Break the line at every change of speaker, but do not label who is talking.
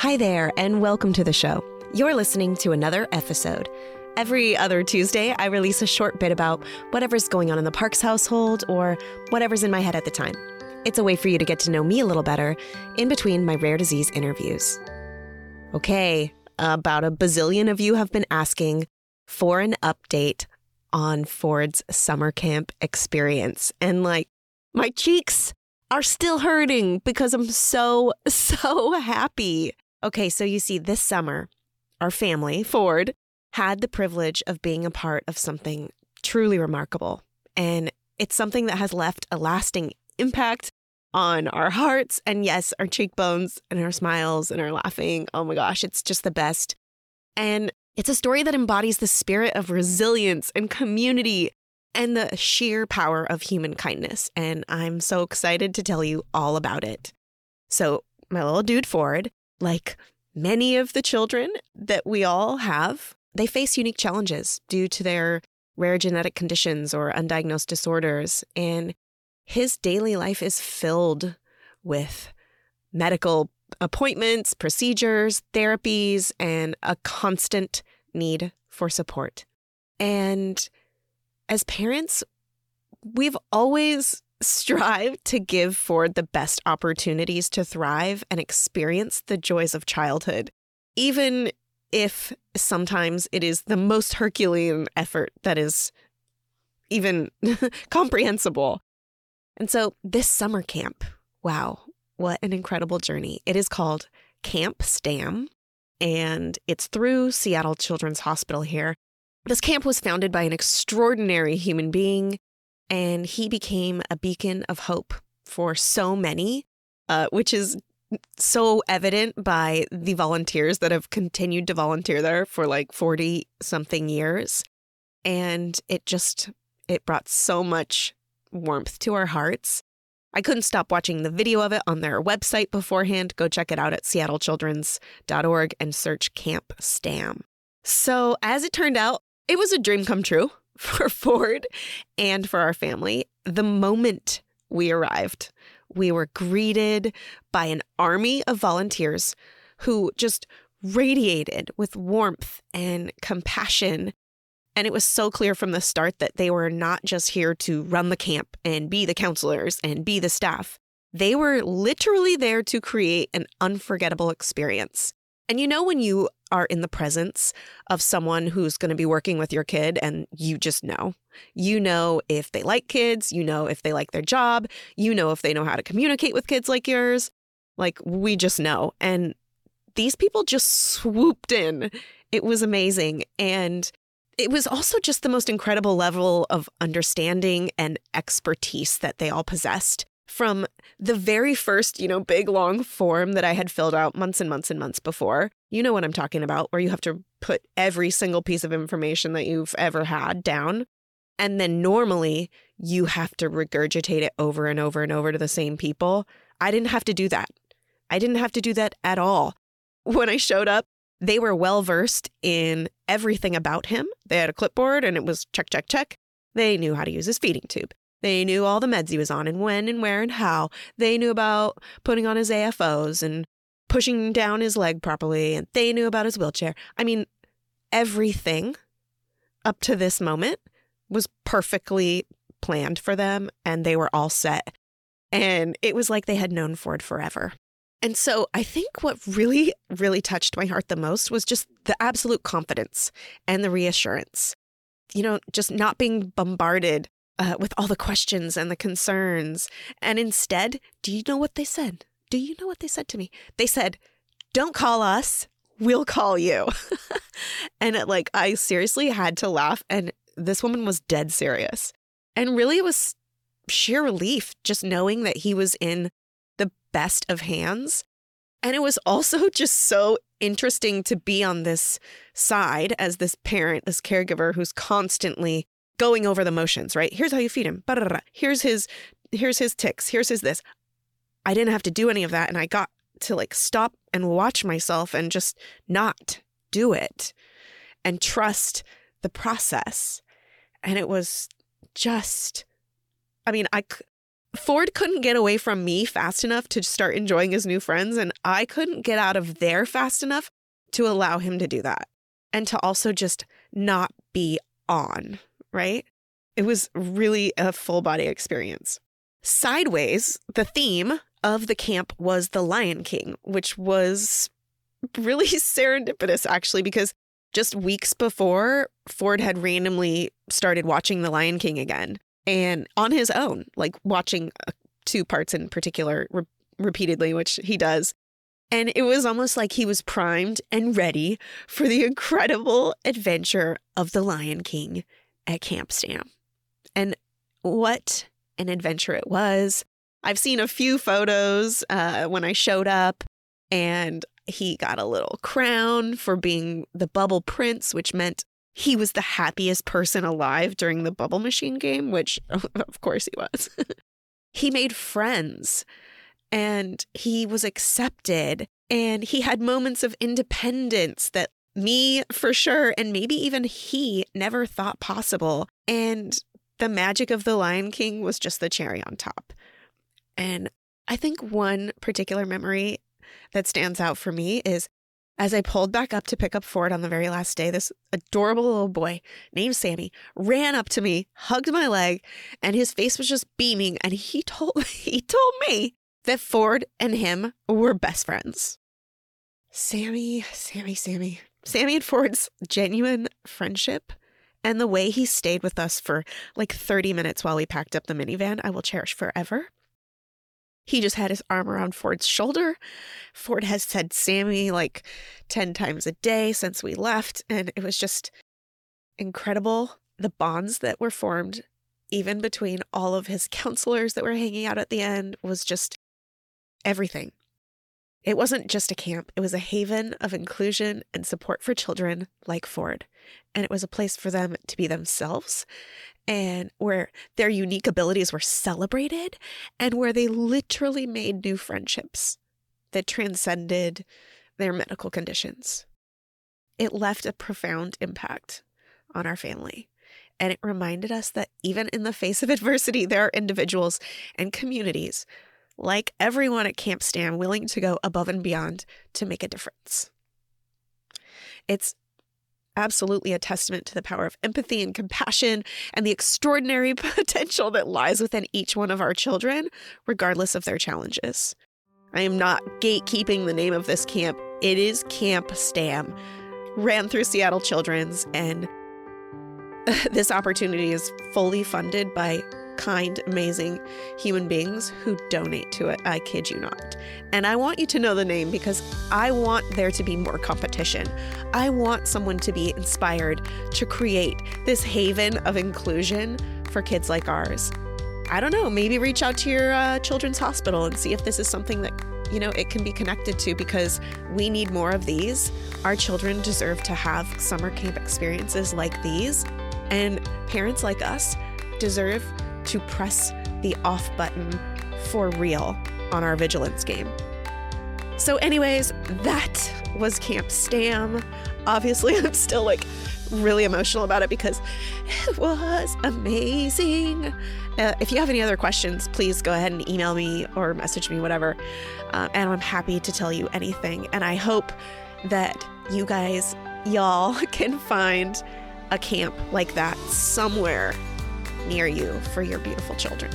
Hi there, and welcome to the show. You're listening to another episode. Every other Tuesday, I release a short bit about whatever's going on in the Parks household or whatever's in my head at the time. It's a way for you to get to know me a little better in between my rare disease interviews. Okay, about a bazillion of you have been asking for an update on Ford's summer camp experience. And like, my cheeks are still hurting because I'm so, so happy. Okay, so you see, this summer, our family, Ford, had the privilege of being a part of something truly remarkable. And it's something that has left a lasting impact on our hearts and, yes, our cheekbones and our smiles and our laughing. Oh my gosh, it's just the best. And it's a story that embodies the spirit of resilience and community and the sheer power of human kindness. And I'm so excited to tell you all about it. So, my little dude Ford like many of the children that we all have, they face unique challenges due to their rare genetic conditions or undiagnosed disorders. And his daily life is filled with medical appointments, procedures, therapies, and a constant need for support. And as parents, we've always strive to give Ford the best opportunities to thrive and experience the joys of childhood, even if sometimes it is the most Herculean effort that is even comprehensible. And so, this summer camp, wow, what an incredible journey. It is called Camp STAM, and it's through Seattle Children's Hospital here. This camp was founded by an extraordinary human being and he became a beacon of hope for so many, uh, which is so evident by the volunteers that have continued to volunteer there for like 40 something years. And it just, it brought so much warmth to our hearts. I couldn't stop watching the video of it on their website beforehand. Go check it out at seattlechildren's.org and search Camp STAM. So, as it turned out, it was a dream come true for Ford and for our family. The moment we arrived, we were greeted by an army of volunteers who just radiated with warmth and compassion. And it was so clear from the start that they were not just here to run the camp and be the counselors and be the staff. They were literally there to create an unforgettable experience. And you know, when you are in the presence of someone who's going to be working with your kid and you just know. You know if they like kids, you know if they like their job, you know if they know how to communicate with kids like yours. Like, we just know. And these people just swooped in. It was amazing. And it was also just the most incredible level of understanding and expertise that they all possessed from the very first, you know, big long form that I had filled out months and months and months before. You know what I'm talking about, where you have to put every single piece of information that you've ever had down. And then normally you have to regurgitate it over and over and over to the same people. I didn't have to do that. I didn't have to do that at all. When I showed up, they were well versed in everything about him. They had a clipboard and it was check, check, check. They knew how to use his feeding tube. They knew all the meds he was on and when and where and how. They knew about putting on his AFOs and pushing down his leg properly. And they knew about his wheelchair. I mean, everything up to this moment was perfectly planned for them and they were all set. And it was like they had known Ford forever. And so I think what really, really touched my heart the most was just the absolute confidence and the reassurance. You know, just not being bombarded uh, with all the questions and the concerns. And instead, do you know what they said? Do you know what they said to me? They said, Don't call us, we'll call you. and it, like, I seriously had to laugh. And this woman was dead serious. And really, it was sheer relief just knowing that he was in the best of hands. And it was also just so interesting to be on this side as this parent, this caregiver who's constantly going over the motions, right? Here's how you feed him. Here's his here's his tics. Here's his this. I didn't have to do any of that and I got to like stop and watch myself and just not do it and trust the process. And it was just I mean, I Ford couldn't get away from me fast enough to start enjoying his new friends, and I couldn't get out of there fast enough to allow him to do that and to also just not be on, right? It was really a full body experience. Sideways, the theme of the camp was The Lion King, which was really serendipitous actually, because just weeks before, Ford had randomly started watching The Lion King again and on his own, like watching uh, two parts in particular re- repeatedly, which he does. And it was almost like he was primed and ready for the incredible adventure of the Lion King at Camp Stam. And what an adventure it was. I've seen a few photos uh, when I showed up, and he got a little crown for being the bubble prince, which meant he was the happiest person alive during the bubble machine game, which of course he was. he made friends and he was accepted and he had moments of independence that me for sure and maybe even he never thought possible and the magic of the lion king was just the cherry on top and i think one particular memory that stands out for me is as I pulled back up to pick up Ford on the very last day, this adorable little boy named Sammy ran up to me, hugged my leg, and his face was just beaming. And he told he told me that Ford and him were best friends. Sammy, Sammy, Sammy. Sammy and Ford's genuine friendship and the way he stayed with us for like 30 minutes while we packed up the minivan, I will cherish forever. He just had his arm around Ford's shoulder. Ford has said Sammy like 10 times a day since we left. And it was just incredible the bonds that were formed, even between all of his counselors that were hanging out at the end, was just everything. It wasn't just a camp, it was a haven of inclusion and support for children like Ford. And it was a place for them to be themselves and where their unique abilities were celebrated and where they literally made new friendships that transcended their medical conditions. It left a profound impact on our family. And it reminded us that even in the face of adversity, there are individuals and communities like everyone at Camp Stam willing to go above and beyond to make a difference. It's absolutely a testament to the power of empathy and compassion and the extraordinary potential that lies within each one of our children, regardless of their challenges. I am not gatekeeping the name of this camp. It is Camp Stam, ran through Seattle Children's, and this opportunity is fully funded by kind, amazing human beings who donate to it. I kid you not. And I want you to know the name because I want there to be more competition. I want someone to be inspired to create this haven of inclusion for kids like ours. I don't know, maybe reach out to your uh, children's hospital and see if this is something that you know, it can be connected to because we need more of these. Our children deserve to have summer camp experiences like these, and parents like us deserve to press the off button for real on our vigilance game. So, anyways, that was Camp Stam. Obviously, I'm still like really emotional about it because it was amazing. Uh, if you have any other questions, please go ahead and email me or message me, whatever. Uh, and I'm happy to tell you anything. And I hope that you guys, y'all, can find a camp like that somewhere near you for your beautiful children.